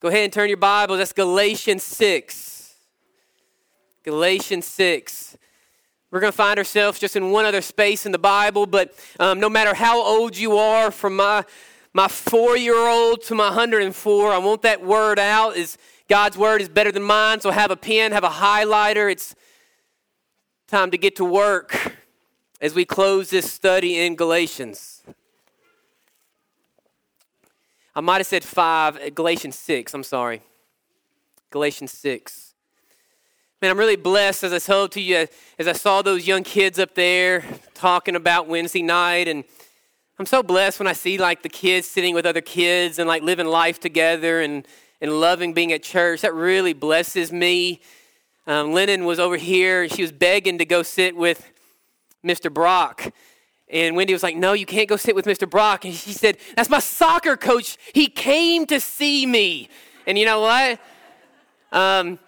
Go ahead and turn your Bible. That's Galatians 6. Galatians 6. We're going to find ourselves just in one other space in the Bible, but um, no matter how old you are, from my, my four year old to my 104, I want that word out. Is God's word is better than mine, so have a pen, have a highlighter. It's time to get to work as we close this study in Galatians. I might have said five, uh, Galatians 6, I'm sorry. Galatians 6. Man, I'm really blessed as I told to you, as I saw those young kids up there talking about Wednesday night. And I'm so blessed when I see like the kids sitting with other kids and like living life together and, and loving being at church. That really blesses me. Um, Lennon was over here. She was begging to go sit with Mr. Brock. And Wendy was like, No, you can't go sit with Mr. Brock. And she said, That's my soccer coach. He came to see me. And you know what? Um,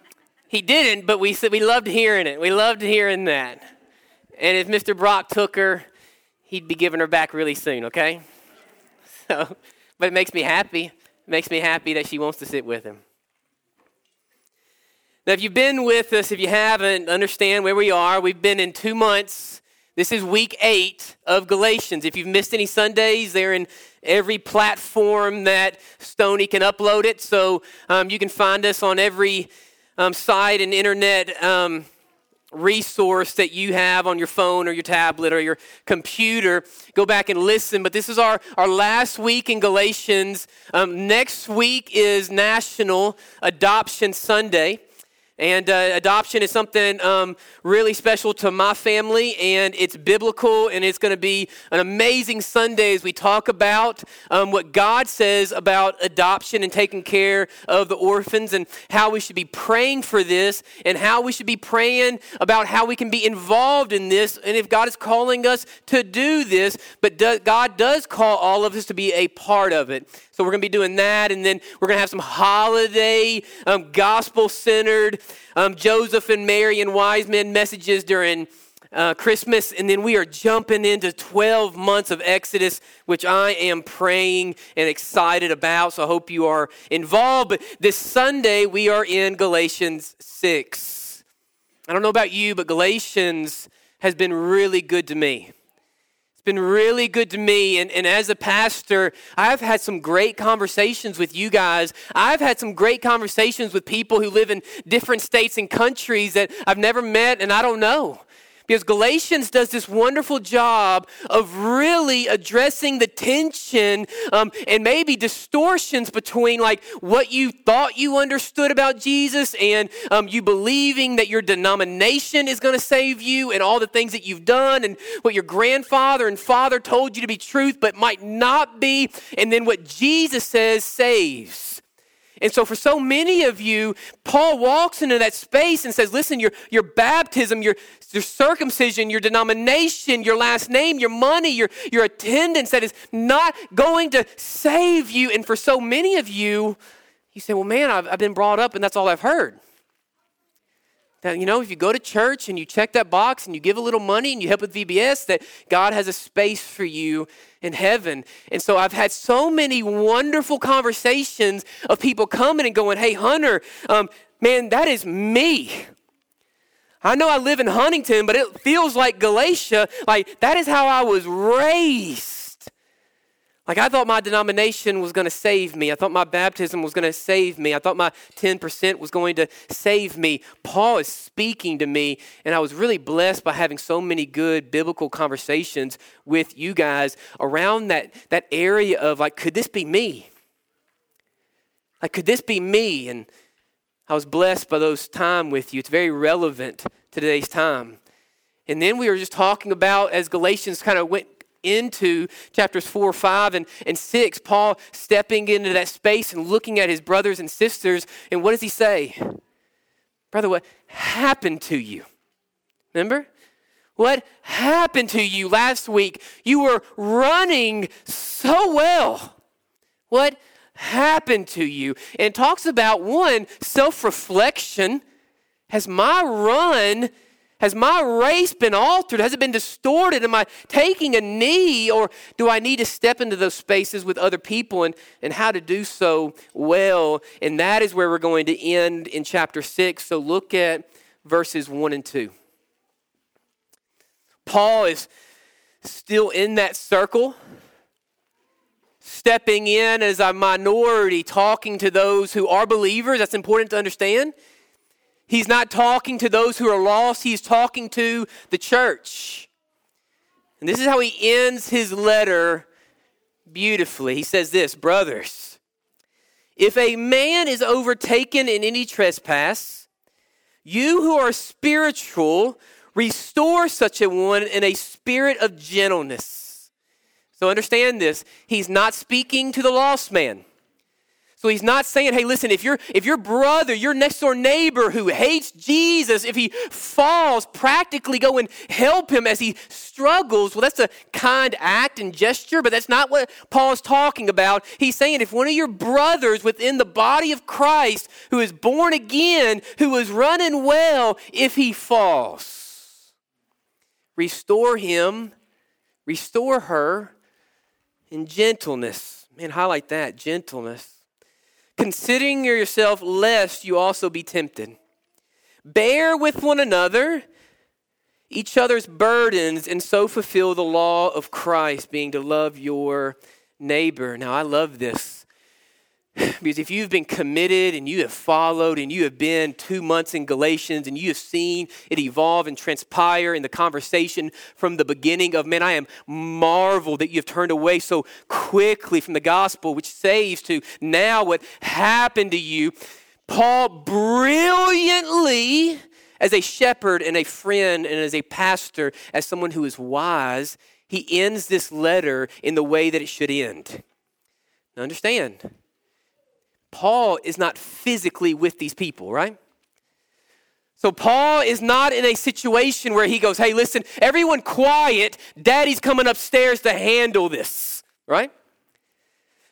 he didn't, but we we loved hearing it. We loved hearing that. And if Mr. Brock took her, he'd be giving her back really soon, okay? So, but it makes me happy. It makes me happy that she wants to sit with him. Now, if you've been with us, if you haven't, understand where we are. We've been in two months this is week eight of Galatians. If you've missed any Sundays, they're in every platform that Stony can upload it. So um, you can find us on every um, site and internet um, resource that you have on your phone or your tablet or your computer. Go back and listen. But this is our, our last week in Galatians. Um, next week is National Adoption Sunday. And uh, adoption is something um, really special to my family, and it's biblical, and it's going to be an amazing Sunday as we talk about um, what God says about adoption and taking care of the orphans, and how we should be praying for this, and how we should be praying about how we can be involved in this, and if God is calling us to do this, but do, God does call all of us to be a part of it. So we're going to be doing that, and then we're going to have some holiday, um, gospel centered um, Joseph and Mary and wise men messages during uh, Christmas, and then we are jumping into 12 months of Exodus, which I am praying and excited about. So I hope you are involved. But this Sunday, we are in Galatians 6. I don't know about you, but Galatians has been really good to me been really good to me. And, and as a pastor, I've had some great conversations with you guys. I've had some great conversations with people who live in different states and countries that I've never met and I don't know. Because Galatians does this wonderful job of really addressing the tension um, and maybe distortions between like what you thought you understood about Jesus and um, you believing that your denomination is going to save you and all the things that you've done and what your grandfather and father told you to be truth but might not be, and then what Jesus says saves. And so, for so many of you, Paul walks into that space and says, Listen, your, your baptism, your, your circumcision, your denomination, your last name, your money, your, your attendance, that is not going to save you. And for so many of you, you say, Well, man, I've, I've been brought up and that's all I've heard. That, you know, if you go to church and you check that box and you give a little money and you help with VBS, that God has a space for you in heaven. And so I've had so many wonderful conversations of people coming and going, hey, Hunter, um, man, that is me. I know I live in Huntington, but it feels like Galatia. Like, that is how I was raised. Like, I thought my denomination was going to save me. I thought my baptism was going to save me. I thought my 10% was going to save me. Paul is speaking to me, and I was really blessed by having so many good biblical conversations with you guys around that, that area of, like, could this be me? Like, could this be me? And I was blessed by those time with you. It's very relevant to today's time. And then we were just talking about, as Galatians kind of went into chapters 4, 5, and, and 6, Paul stepping into that space and looking at his brothers and sisters. And what does he say? Brother, what happened to you? Remember? What happened to you last week? You were running so well. What happened to you? And talks about one, self reflection. Has my run Has my race been altered? Has it been distorted? Am I taking a knee? Or do I need to step into those spaces with other people and, and how to do so well? And that is where we're going to end in chapter 6. So look at verses 1 and 2. Paul is still in that circle, stepping in as a minority, talking to those who are believers. That's important to understand. He's not talking to those who are lost, he's talking to the church. And this is how he ends his letter beautifully. He says this Brothers, if a man is overtaken in any trespass, you who are spiritual, restore such a one in a spirit of gentleness. So understand this. He's not speaking to the lost man. So he's not saying, hey, listen, if, you if your brother, your next door neighbor who hates Jesus, if he falls, practically go and help him as he struggles. Well, that's a kind act and gesture, but that's not what Paul is talking about. He's saying if one of your brothers within the body of Christ who is born again, who is running well, if he falls, restore him, restore her in gentleness. Man, highlight that gentleness considering yourself lest you also be tempted. Bear with one another each other's burdens and so fulfill the law of Christ, being to love your neighbor. Now, I love this because if you've been committed and you have followed and you have been two months in Galatians and you have seen it evolve and transpire in the conversation from the beginning of, man, I am marveled that you have turned away so quickly from the gospel, which saves, to now what happened to you. Paul brilliantly, as a shepherd and a friend and as a pastor, as someone who is wise, he ends this letter in the way that it should end. Now, understand Paul is not physically with these people, right? So Paul is not in a situation where he goes, hey, listen, everyone quiet. Daddy's coming upstairs to handle this, right?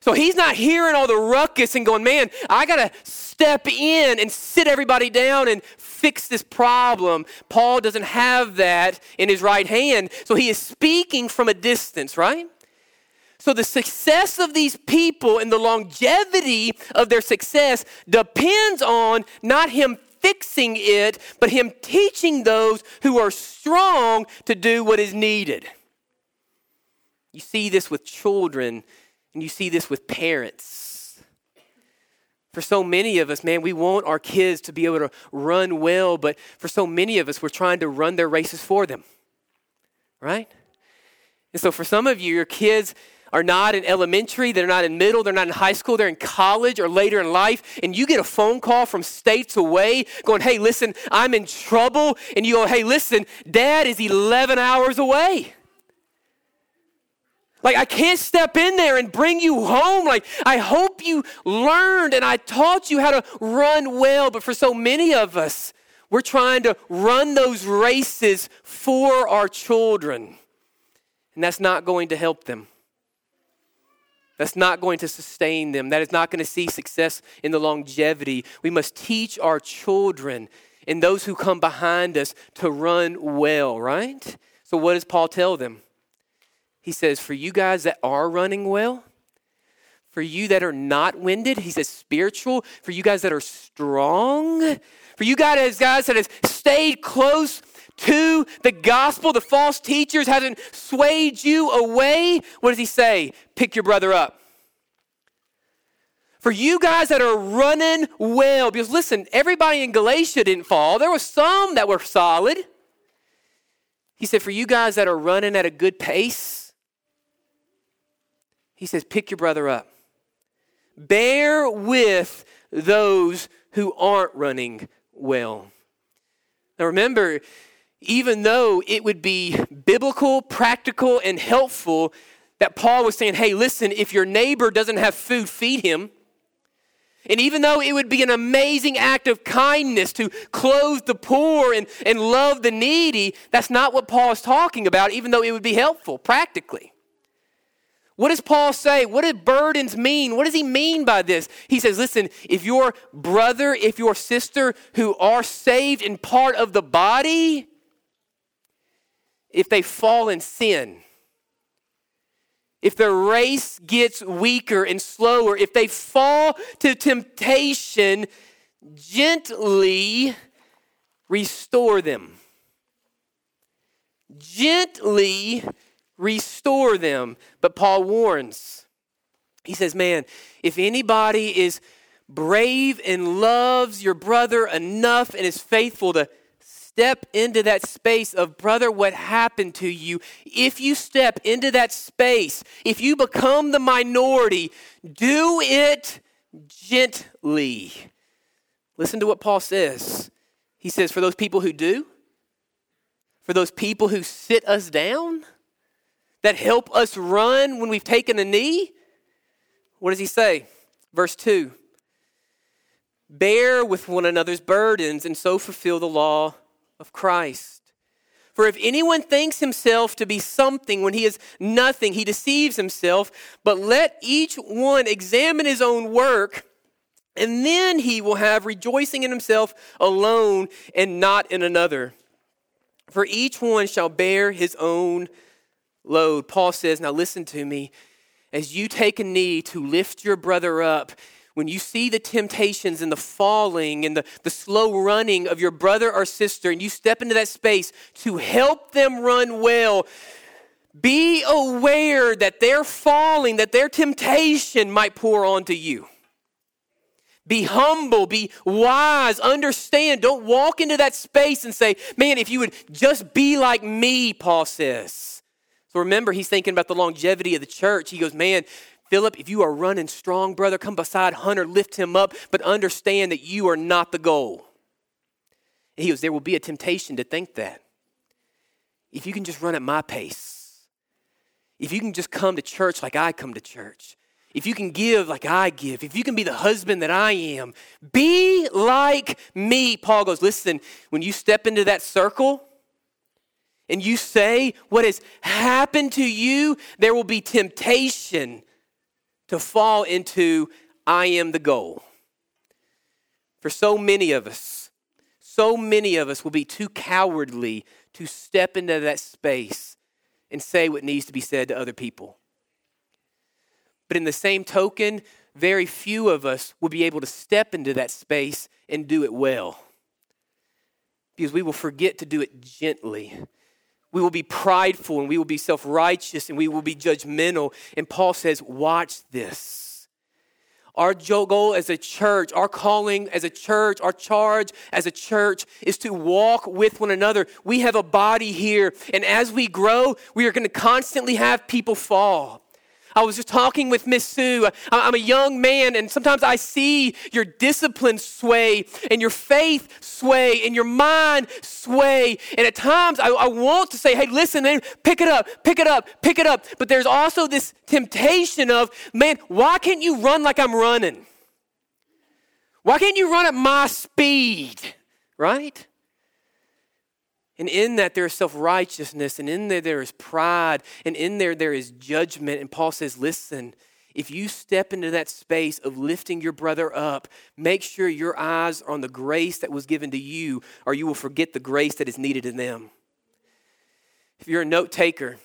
So he's not hearing all the ruckus and going, man, I got to step in and sit everybody down and fix this problem. Paul doesn't have that in his right hand. So he is speaking from a distance, right? So, the success of these people and the longevity of their success depends on not him fixing it, but him teaching those who are strong to do what is needed. You see this with children, and you see this with parents. For so many of us, man, we want our kids to be able to run well, but for so many of us, we're trying to run their races for them, right? And so for some of you, your kids, are not in elementary, they're not in middle, they're not in high school, they're in college or later in life, and you get a phone call from states away going, hey, listen, I'm in trouble. And you go, hey, listen, dad is 11 hours away. Like, I can't step in there and bring you home. Like, I hope you learned and I taught you how to run well. But for so many of us, we're trying to run those races for our children. And that's not going to help them. That's not going to sustain them. That is not going to see success in the longevity. We must teach our children and those who come behind us to run well, right? So, what does Paul tell them? He says, For you guys that are running well, for you that are not winded, he says spiritual, for you guys that are strong, for you guys, guys that have stayed close to the gospel, the false teachers hasn't swayed you away, what does he say? Pick your brother up. For you guys that are running well, because listen, everybody in Galatia didn't fall. There were some that were solid. He said, For you guys that are running at a good pace, he says, Pick your brother up. Bear with those who aren't running well. Now remember, even though it would be biblical, practical, and helpful that Paul was saying, hey, listen, if your neighbor doesn't have food, feed him. And even though it would be an amazing act of kindness to clothe the poor and, and love the needy, that's not what Paul is talking about, even though it would be helpful practically. What does Paul say? What do burdens mean? What does he mean by this? He says, listen, if your brother, if your sister who are saved and part of the body, if they fall in sin, if their race gets weaker and slower, if they fall to temptation, gently restore them. Gently restore them. But Paul warns. He says, Man, if anybody is brave and loves your brother enough and is faithful to step into that space of, brother, what happened to you, if you step into that space, if you become the minority, do it gently. Listen to what Paul says. He says, for those people who do, for those people who sit us down, that help us run when we've taken a knee, what does he say? Verse 2 Bear with one another's burdens and so fulfill the law of Christ. For if anyone thinks himself to be something when he is nothing, he deceives himself. But let each one examine his own work, and then he will have rejoicing in himself alone and not in another. For each one shall bear his own load. Paul says, Now listen to me. As you take a knee to lift your brother up, when you see the temptations and the falling and the, the slow running of your brother or sister, and you step into that space to help them run well, be aware that their falling, that their temptation might pour onto you. Be humble, be wise, understand. Don't walk into that space and say, man, if you would just be like me, Paul says. So remember, he's thinking about the longevity of the church. He goes, man, Philip, if you are running strong, brother, come beside Hunter, lift him up, but understand that you are not the goal. And he goes, There will be a temptation to think that. If you can just run at my pace, if you can just come to church like I come to church, if you can give like I give, if you can be the husband that I am, be like me. Paul goes, Listen, when you step into that circle, and you say what has happened to you, there will be temptation to fall into I am the goal. For so many of us, so many of us will be too cowardly to step into that space and say what needs to be said to other people. But in the same token, very few of us will be able to step into that space and do it well. Because we will forget to do it gently we will be prideful and we will be self righteous and we will be judgmental. And Paul says, Watch this. Our goal as a church, our calling as a church, our charge as a church is to walk with one another. We have a body here, and as we grow, we are going to constantly have people fall. I was just talking with Miss Sue. I'm a young man, and sometimes I see your discipline sway, and your faith sway, and your mind sway. And at times I, I want to say, hey, listen, man, pick it up, pick it up, pick it up. But there's also this temptation of, man, why can't you run like I'm running? Why can't you run at my speed? Right? And in that, there is self righteousness, and in there, there is pride, and in there, there is judgment. And Paul says, Listen, if you step into that space of lifting your brother up, make sure your eyes are on the grace that was given to you, or you will forget the grace that is needed in them. If you're a note taker,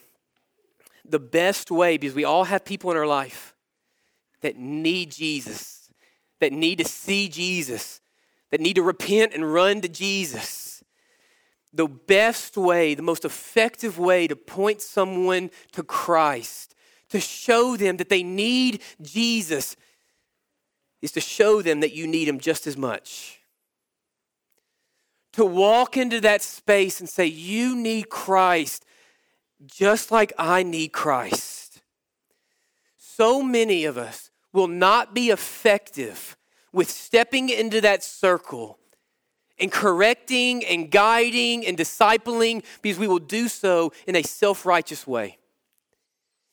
the best way, because we all have people in our life that need Jesus, that need to see Jesus, that need to repent and run to Jesus the best way, the most effective way to point someone to Christ, to show them that they need Jesus, is to show them that you need Him just as much. To walk into that space and say, You need Christ just like I need Christ. So many of us will not be effective with stepping into that circle and correcting and guiding and discipling because we will do so in a self righteous way,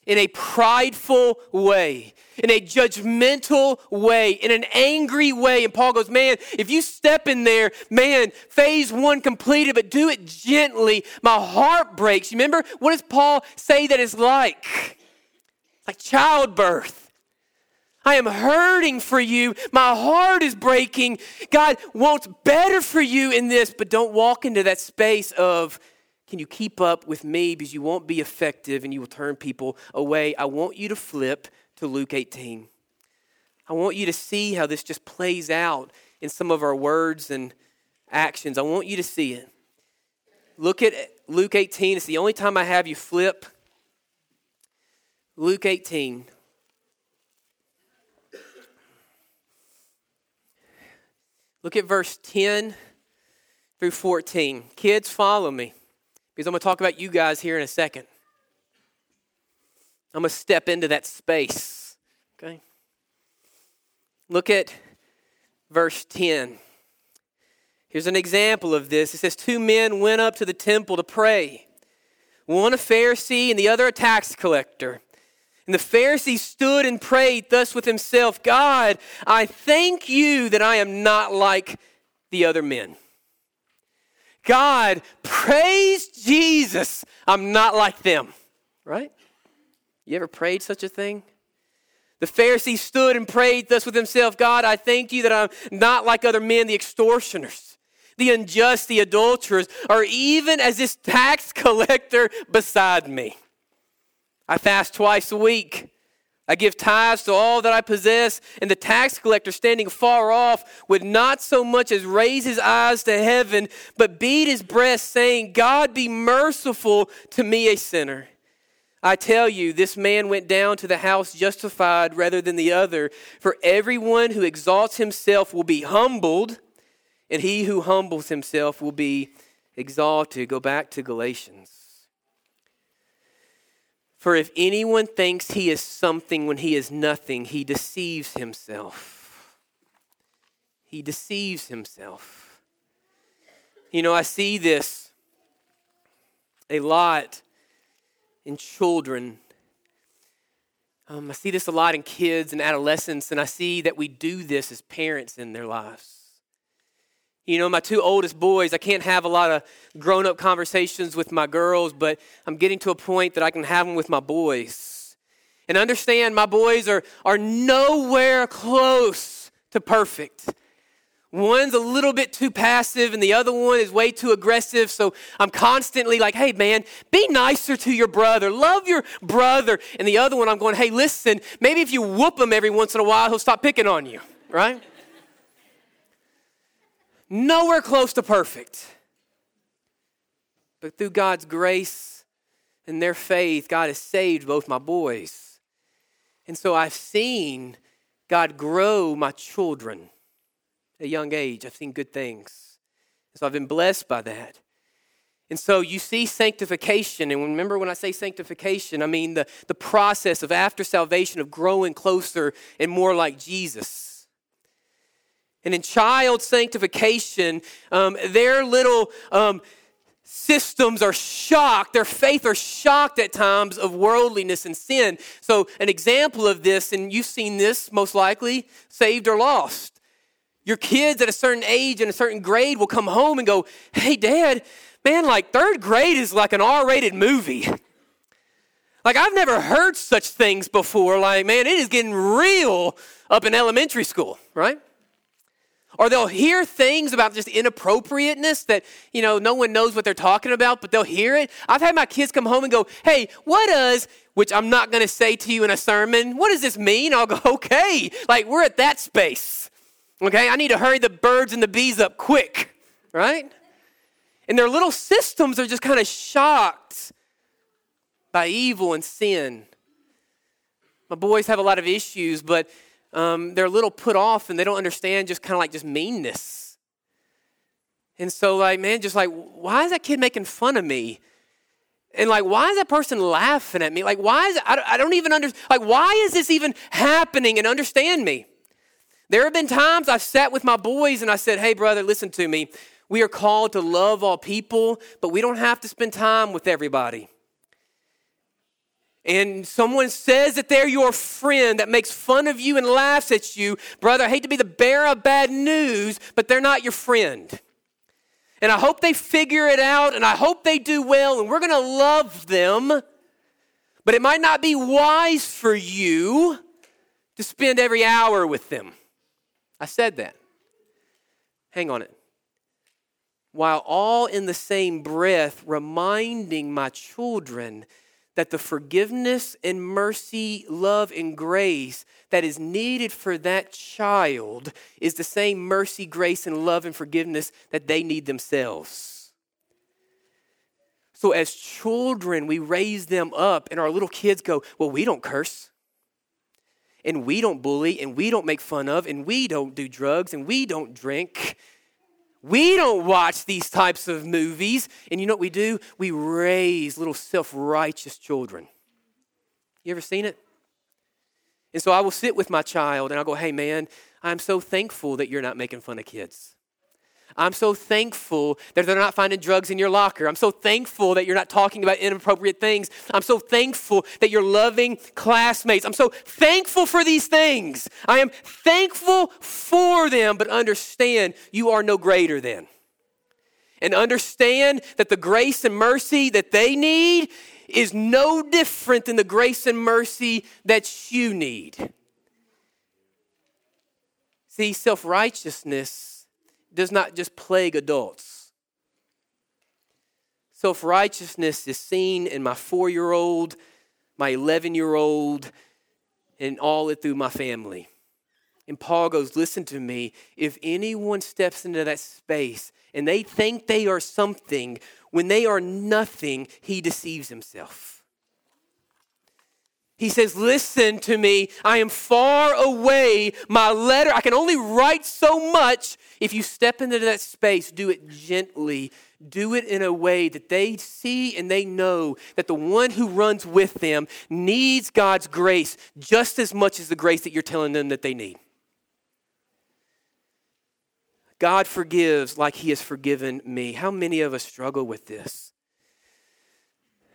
in a prideful way, in a judgmental way, in an angry way. And Paul goes, Man, if you step in there, man, phase one completed, but do it gently, my heart breaks. You remember? What does Paul say that is like? Like childbirth. I am hurting for you. My heart is breaking. God wants better for you in this, but don't walk into that space of Can you keep up with me because you won't be effective and you will turn people away? I want you to flip to Luke 18. I want you to see how this just plays out in some of our words and actions. I want you to see it. Look at Luke 18. It's the only time I have you flip. Luke 18. Look at verse 10 through 14. Kids, follow me because I'm going to talk about you guys here in a second. I'm going to step into that space. Okay? Look at verse 10. Here's an example of this. It says, Two men went up to the temple to pray, one a Pharisee and the other a tax collector. And the Pharisee stood and prayed thus with himself God, I thank you that I am not like the other men. God, praise Jesus, I'm not like them. Right? You ever prayed such a thing? The Pharisee stood and prayed thus with himself God, I thank you that I'm not like other men, the extortioners, the unjust, the adulterers, or even as this tax collector beside me. I fast twice a week. I give tithes to all that I possess, and the tax collector standing far off would not so much as raise his eyes to heaven, but beat his breast, saying, God be merciful to me, a sinner. I tell you, this man went down to the house justified rather than the other. For everyone who exalts himself will be humbled, and he who humbles himself will be exalted. Go back to Galatians. For if anyone thinks he is something when he is nothing, he deceives himself. He deceives himself. You know, I see this a lot in children. Um, I see this a lot in kids and adolescents, and I see that we do this as parents in their lives. You know, my two oldest boys, I can't have a lot of grown up conversations with my girls, but I'm getting to a point that I can have them with my boys. And understand my boys are, are nowhere close to perfect. One's a little bit too passive, and the other one is way too aggressive. So I'm constantly like, hey, man, be nicer to your brother. Love your brother. And the other one, I'm going, hey, listen, maybe if you whoop him every once in a while, he'll stop picking on you, right? Nowhere close to perfect. But through God's grace and their faith, God has saved both my boys. And so I've seen God grow my children at a young age. I've seen good things. So I've been blessed by that. And so you see sanctification, and remember when I say sanctification, I mean the, the process of after salvation of growing closer and more like Jesus. And in child sanctification, um, their little um, systems are shocked, their faith are shocked at times of worldliness and sin. So, an example of this, and you've seen this most likely, saved or lost. Your kids at a certain age and a certain grade will come home and go, Hey, dad, man, like third grade is like an R rated movie. Like, I've never heard such things before. Like, man, it is getting real up in elementary school, right? Or they'll hear things about just inappropriateness that, you know, no one knows what they're talking about, but they'll hear it. I've had my kids come home and go, hey, what does, which I'm not going to say to you in a sermon, what does this mean? I'll go, okay. Like, we're at that space. Okay, I need to hurry the birds and the bees up quick, right? And their little systems are just kind of shocked by evil and sin. My boys have a lot of issues, but um, they're a little put off and they don't understand just kind of like just meanness. And so, like, man, just like, why is that kid making fun of me? And like, why is that person laughing at me? Like, why is I, I don't even understand. Like, why is this even happening? And understand me. There have been times I've sat with my boys and I said, hey, brother, listen to me. We are called to love all people, but we don't have to spend time with everybody and someone says that they're your friend that makes fun of you and laughs at you, brother, I hate to be the bearer of bad news, but they're not your friend. And I hope they figure it out and I hope they do well and we're going to love them. But it might not be wise for you to spend every hour with them. I said that. Hang on it. while all in the same breath reminding my children that the forgiveness and mercy, love, and grace that is needed for that child is the same mercy, grace, and love and forgiveness that they need themselves. So, as children, we raise them up, and our little kids go, Well, we don't curse, and we don't bully, and we don't make fun of, and we don't do drugs, and we don't drink. We don't watch these types of movies. And you know what we do? We raise little self righteous children. You ever seen it? And so I will sit with my child and I'll go, hey, man, I'm so thankful that you're not making fun of kids. I'm so thankful that they're not finding drugs in your locker. I'm so thankful that you're not talking about inappropriate things. I'm so thankful that you're loving classmates. I'm so thankful for these things. I am thankful for them, but understand you are no greater than. And understand that the grace and mercy that they need is no different than the grace and mercy that you need. See, self righteousness does not just plague adults. Self righteousness is seen in my four year old, my 11 year old, and all it through my family. And Paul goes, Listen to me. If anyone steps into that space and they think they are something, when they are nothing, he deceives himself. He says, Listen to me. I am far away. My letter, I can only write so much. If you step into that space, do it gently. Do it in a way that they see and they know that the one who runs with them needs God's grace just as much as the grace that you're telling them that they need. God forgives like He has forgiven me. How many of us struggle with this?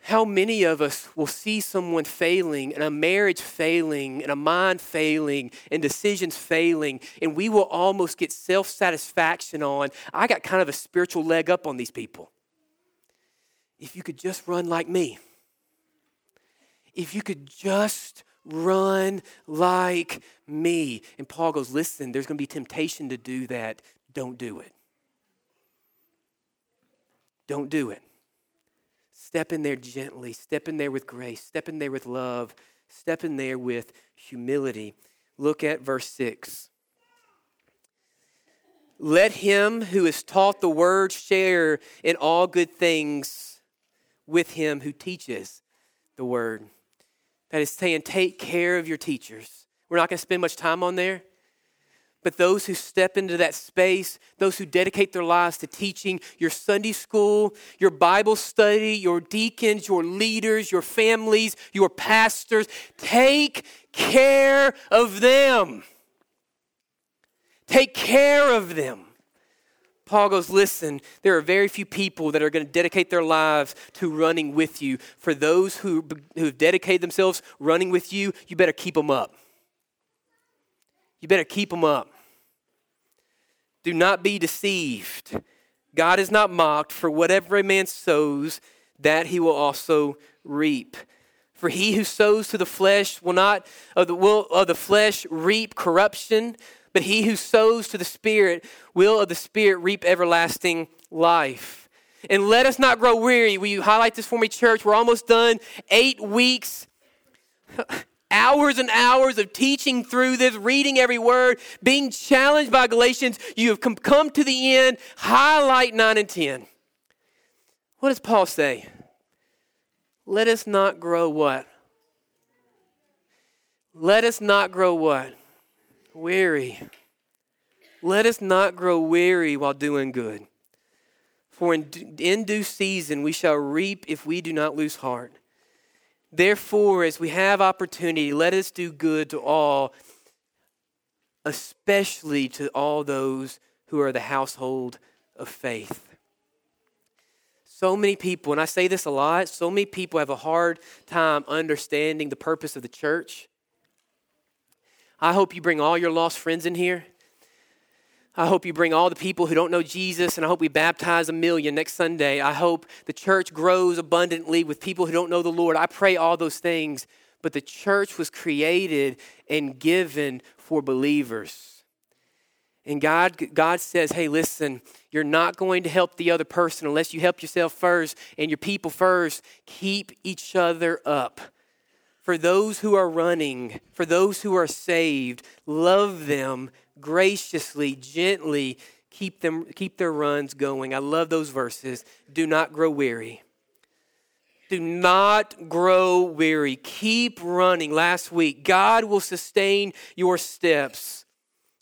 How many of us will see someone failing and a marriage failing and a mind failing and decisions failing, and we will almost get self satisfaction on, I got kind of a spiritual leg up on these people. If you could just run like me, if you could just run like me. And Paul goes, Listen, there's going to be temptation to do that. Don't do it. Don't do it. Step in there gently, step in there with grace, step in there with love, step in there with humility. Look at verse 6. Let him who is taught the word share in all good things with him who teaches the word. That is saying, take care of your teachers. We're not going to spend much time on there. But those who step into that space, those who dedicate their lives to teaching your Sunday school, your Bible study, your deacons, your leaders, your families, your pastors, take care of them. Take care of them. Paul goes, Listen, there are very few people that are going to dedicate their lives to running with you. For those who, who have dedicated themselves running with you, you better keep them up. You better keep them up. Do not be deceived. God is not mocked, for whatever a man sows, that he will also reap. For he who sows to the flesh will not of the will of the flesh reap corruption, but he who sows to the spirit will of the spirit reap everlasting life. And let us not grow weary. Will you highlight this for me, church? We're almost done. Eight weeks hours and hours of teaching through this, reading every word, being challenged by Galatians. You have come to the end. Highlight 9 and 10. What does Paul say? Let us not grow what? Let us not grow what? Weary. Let us not grow weary while doing good. For in, in due season we shall reap if we do not lose heart. Therefore, as we have opportunity, let us do good to all, especially to all those who are the household of faith. So many people, and I say this a lot, so many people have a hard time understanding the purpose of the church. I hope you bring all your lost friends in here. I hope you bring all the people who don't know Jesus, and I hope we baptize a million next Sunday. I hope the church grows abundantly with people who don't know the Lord. I pray all those things. But the church was created and given for believers. And God, God says, hey, listen, you're not going to help the other person unless you help yourself first and your people first. Keep each other up. For those who are running, for those who are saved, love them graciously, gently, keep them keep their runs going. I love those verses. Do not grow weary. Do not grow weary. Keep running. Last week, God will sustain your steps.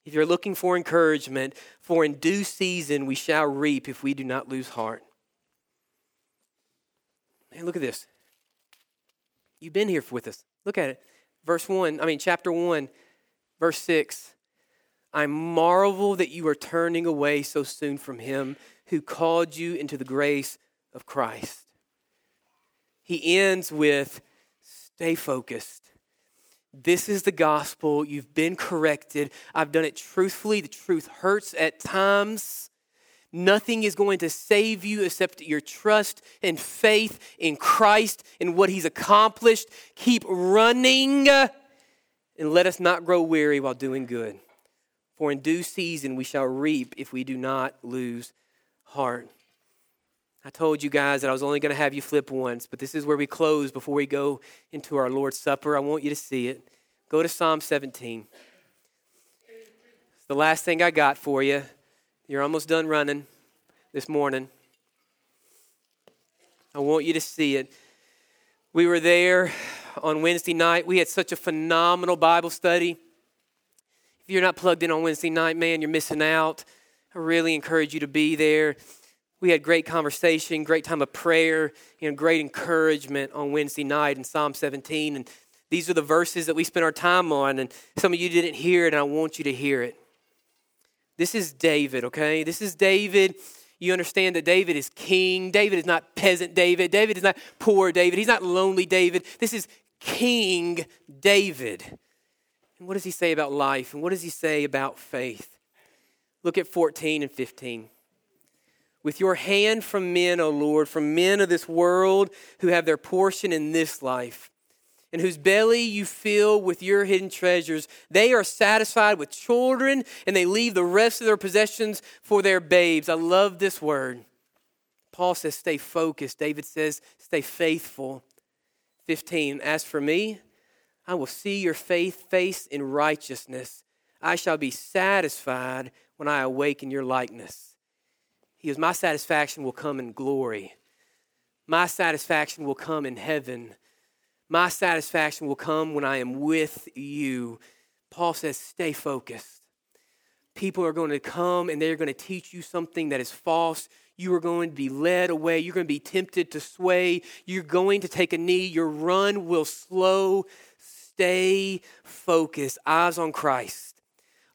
If you're looking for encouragement, for in due season we shall reap if we do not lose heart. Man, look at this. You've been here with us. Look at it. Verse 1, I mean, chapter 1, verse 6. I marvel that you are turning away so soon from him who called you into the grace of Christ. He ends with, stay focused. This is the gospel. You've been corrected. I've done it truthfully. The truth hurts at times. Nothing is going to save you except your trust and faith in Christ and what He's accomplished. Keep running and let us not grow weary while doing good. For in due season we shall reap if we do not lose heart. I told you guys that I was only going to have you flip once, but this is where we close before we go into our Lord's Supper. I want you to see it. Go to Psalm 17. It's the last thing I got for you. You're almost done running this morning. I want you to see it. We were there on Wednesday night. We had such a phenomenal Bible study. If you're not plugged in on Wednesday night, man, you're missing out. I really encourage you to be there we had great conversation, great time of prayer, know, great encouragement on Wednesday night in Psalm 17. And these are the verses that we spent our time on. And some of you didn't hear it, and I want you to hear it. This is David, okay? This is David. You understand that David is king. David is not peasant David. David is not poor David. He's not lonely David. This is King David. And what does he say about life? And what does he say about faith? Look at 14 and 15 with your hand from men, O Lord, from men of this world who have their portion in this life, and whose belly you fill with your hidden treasures. They are satisfied with children, and they leave the rest of their possessions for their babes. I love this word. Paul says, stay focused. David says, stay faithful. 15, as for me, I will see your faith face in righteousness. I shall be satisfied when I awaken your likeness. He goes, My satisfaction will come in glory. My satisfaction will come in heaven. My satisfaction will come when I am with you. Paul says, Stay focused. People are going to come and they're going to teach you something that is false. You are going to be led away. You're going to be tempted to sway. You're going to take a knee. Your run will slow. Stay focused. Eyes on Christ.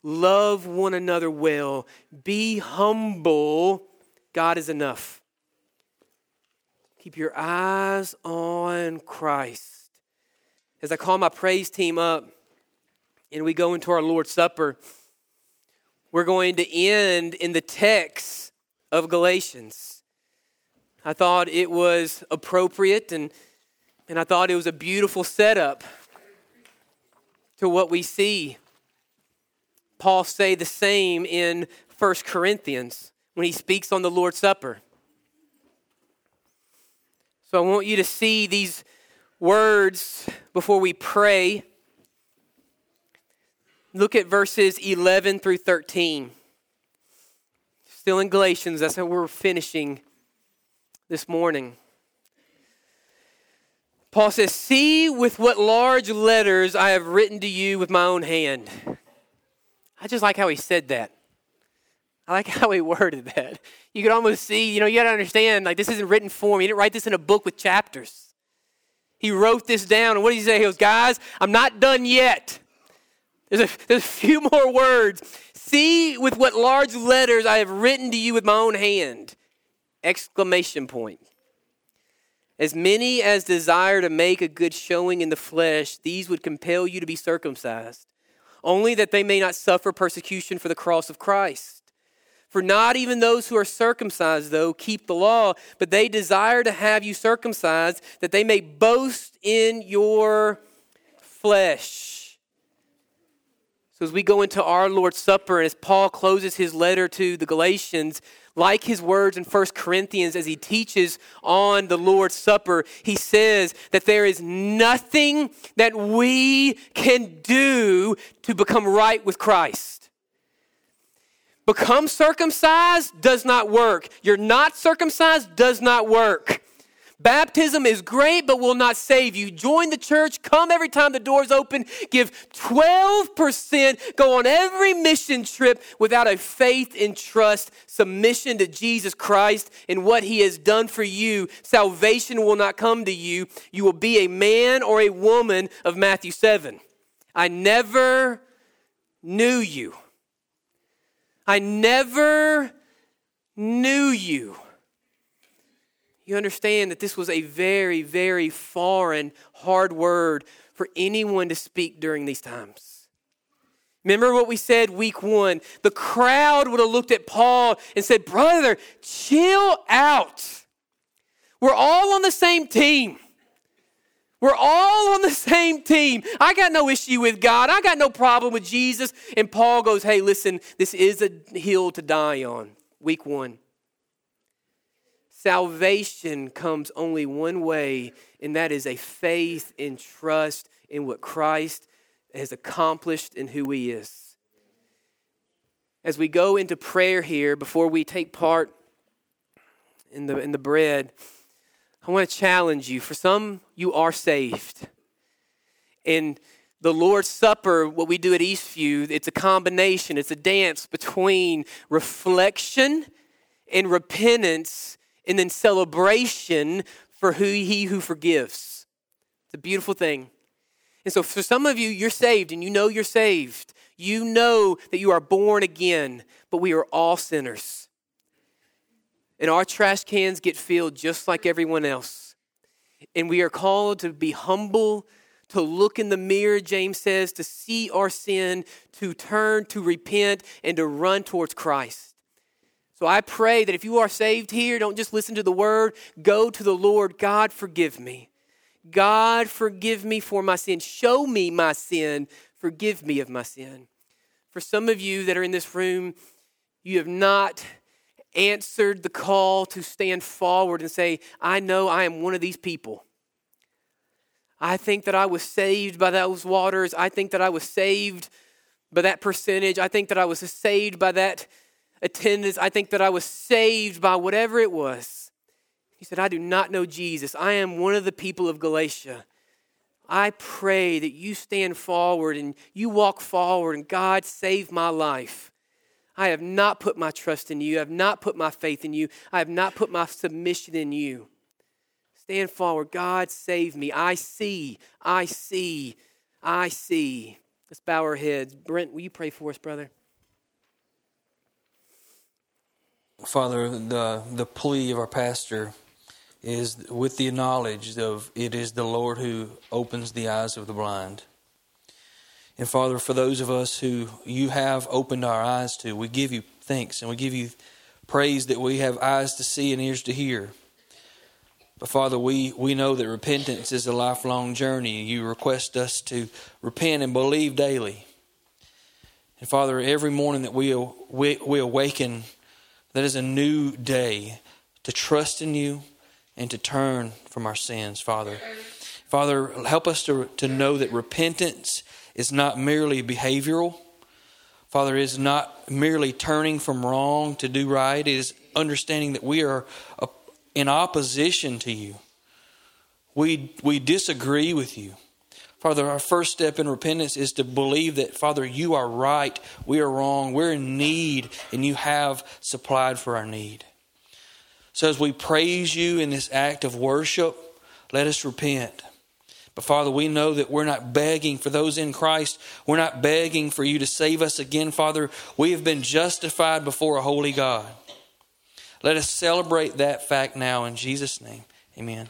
Love one another well. Be humble God is enough. Keep your eyes on Christ. As I call my praise team up and we go into our Lord's Supper, we're going to end in the text of Galatians. I thought it was appropriate and, and I thought it was a beautiful setup to what we see. Paul say the same in 1 Corinthians when he speaks on the Lord's Supper. So I want you to see these words before we pray. Look at verses 11 through 13. Still in Galatians, that's how we're finishing this morning. Paul says, See with what large letters I have written to you with my own hand. I just like how he said that. I like how he worded that. You could almost see, you know, you got to understand, like, this isn't written form. He didn't write this in a book with chapters. He wrote this down. And what did he say? He goes, Guys, I'm not done yet. There's a, there's a few more words. See with what large letters I have written to you with my own hand. Exclamation point. As many as desire to make a good showing in the flesh, these would compel you to be circumcised, only that they may not suffer persecution for the cross of Christ. For not even those who are circumcised, though, keep the law, but they desire to have you circumcised, that they may boast in your flesh. So, as we go into our Lord's Supper, and as Paul closes his letter to the Galatians, like his words in 1 Corinthians as he teaches on the Lord's Supper, he says that there is nothing that we can do to become right with Christ. Become circumcised does not work. You're not circumcised does not work. Baptism is great, but will not save you. Join the church, come every time the doors open, give 12%, go on every mission trip without a faith and trust, submission to Jesus Christ and what he has done for you. Salvation will not come to you. You will be a man or a woman of Matthew 7. I never knew you. I never knew you you understand that this was a very, very foreign, hard word for anyone to speak during these times. Remember what we said week one? The crowd would have looked at Paul and said, Brother, chill out. We're all on the same team. We're all on the same team. I got no issue with God. I got no problem with Jesus. And Paul goes, Hey, listen, this is a hill to die on. Week one. Salvation comes only one way, and that is a faith and trust in what Christ has accomplished and who He is. As we go into prayer here, before we take part in the, in the bread, I want to challenge you. For some, you are saved. And the Lord's Supper, what we do at Eastview, it's a combination, it's a dance between reflection and repentance and then celebration for who he who forgives. It's a beautiful thing. And so for some of you, you're saved and you know you're saved. You know that you are born again, but we are all sinners. And our trash cans get filled just like everyone else. And we are called to be humble, to look in the mirror, James says, to see our sin, to turn, to repent, and to run towards Christ. So I pray that if you are saved here, don't just listen to the word, go to the Lord. God, forgive me. God, forgive me for my sin. Show me my sin. Forgive me of my sin. For some of you that are in this room, you have not answered the call to stand forward and say, I know I am one of these people. I think that I was saved by those waters. I think that I was saved by that percentage. I think that I was saved by that attendance. I think that I was saved by whatever it was. He said, I do not know Jesus. I am one of the people of Galatia. I pray that you stand forward and you walk forward and God save my life. I have not put my trust in you. I have not put my faith in you. I have not put my submission in you. Stand forward. God save me. I see. I see. I see. Let's bow our heads. Brent, will you pray for us, brother? Father, the, the plea of our pastor is with the knowledge of it is the Lord who opens the eyes of the blind. And Father, for those of us who you have opened our eyes to, we give you thanks and we give you praise that we have eyes to see and ears to hear. But Father, we, we know that repentance is a lifelong journey. You request us to repent and believe daily. And Father, every morning that we, we, we awaken that is a new day to trust in you and to turn from our sins, Father. Father, help us to, to know that repentance is not merely behavioral. Father, is not merely turning from wrong to do right. It is understanding that we are uh, in opposition to you. We, we disagree with you. Father, our first step in repentance is to believe that, Father, you are right, we are wrong, we're in need, and you have supplied for our need. So as we praise you in this act of worship, let us repent. But Father, we know that we're not begging for those in Christ. We're not begging for you to save us again, Father. We have been justified before a holy God. Let us celebrate that fact now in Jesus' name. Amen.